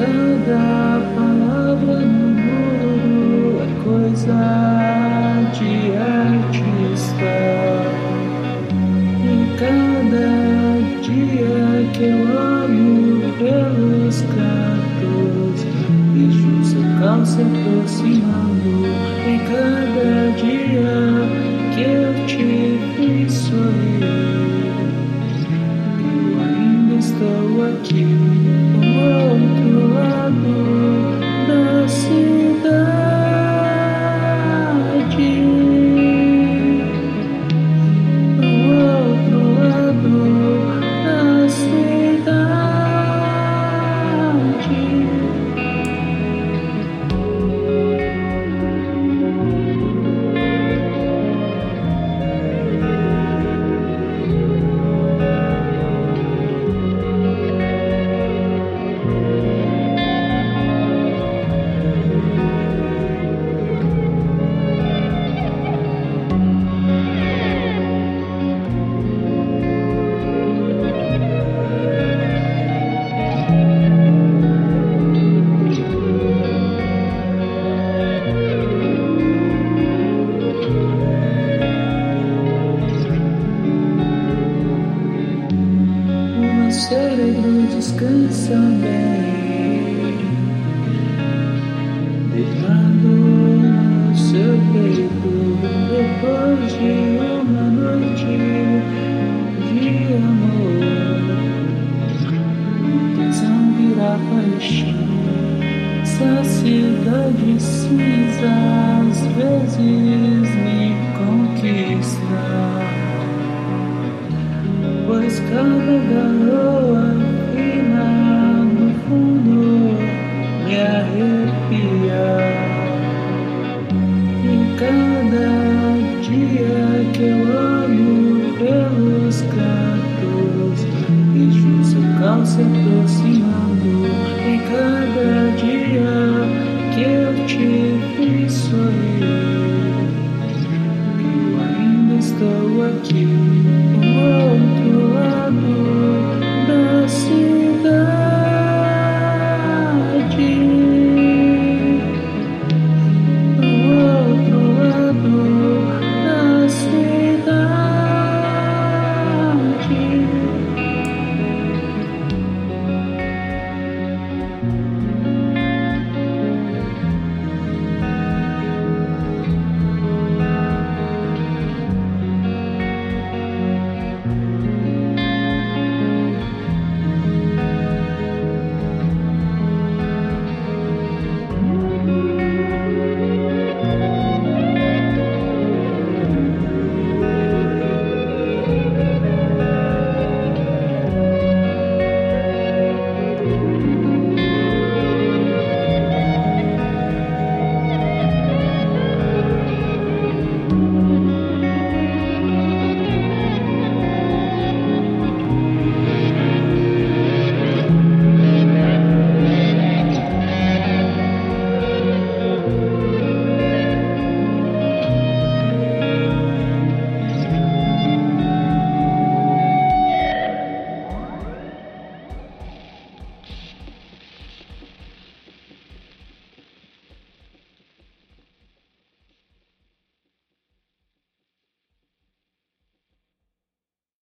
cada palavra no muro é coisa de artista. Em cada dia que eu amo pelos cantos, vejo seu carro se aproximando. Em cada dia que eu te fiz sorrir, eu ainda estou aqui. Descansa bem, deitado no seu peito, depois de uma noite de amor. Tesão vira paixão, saciedade cinza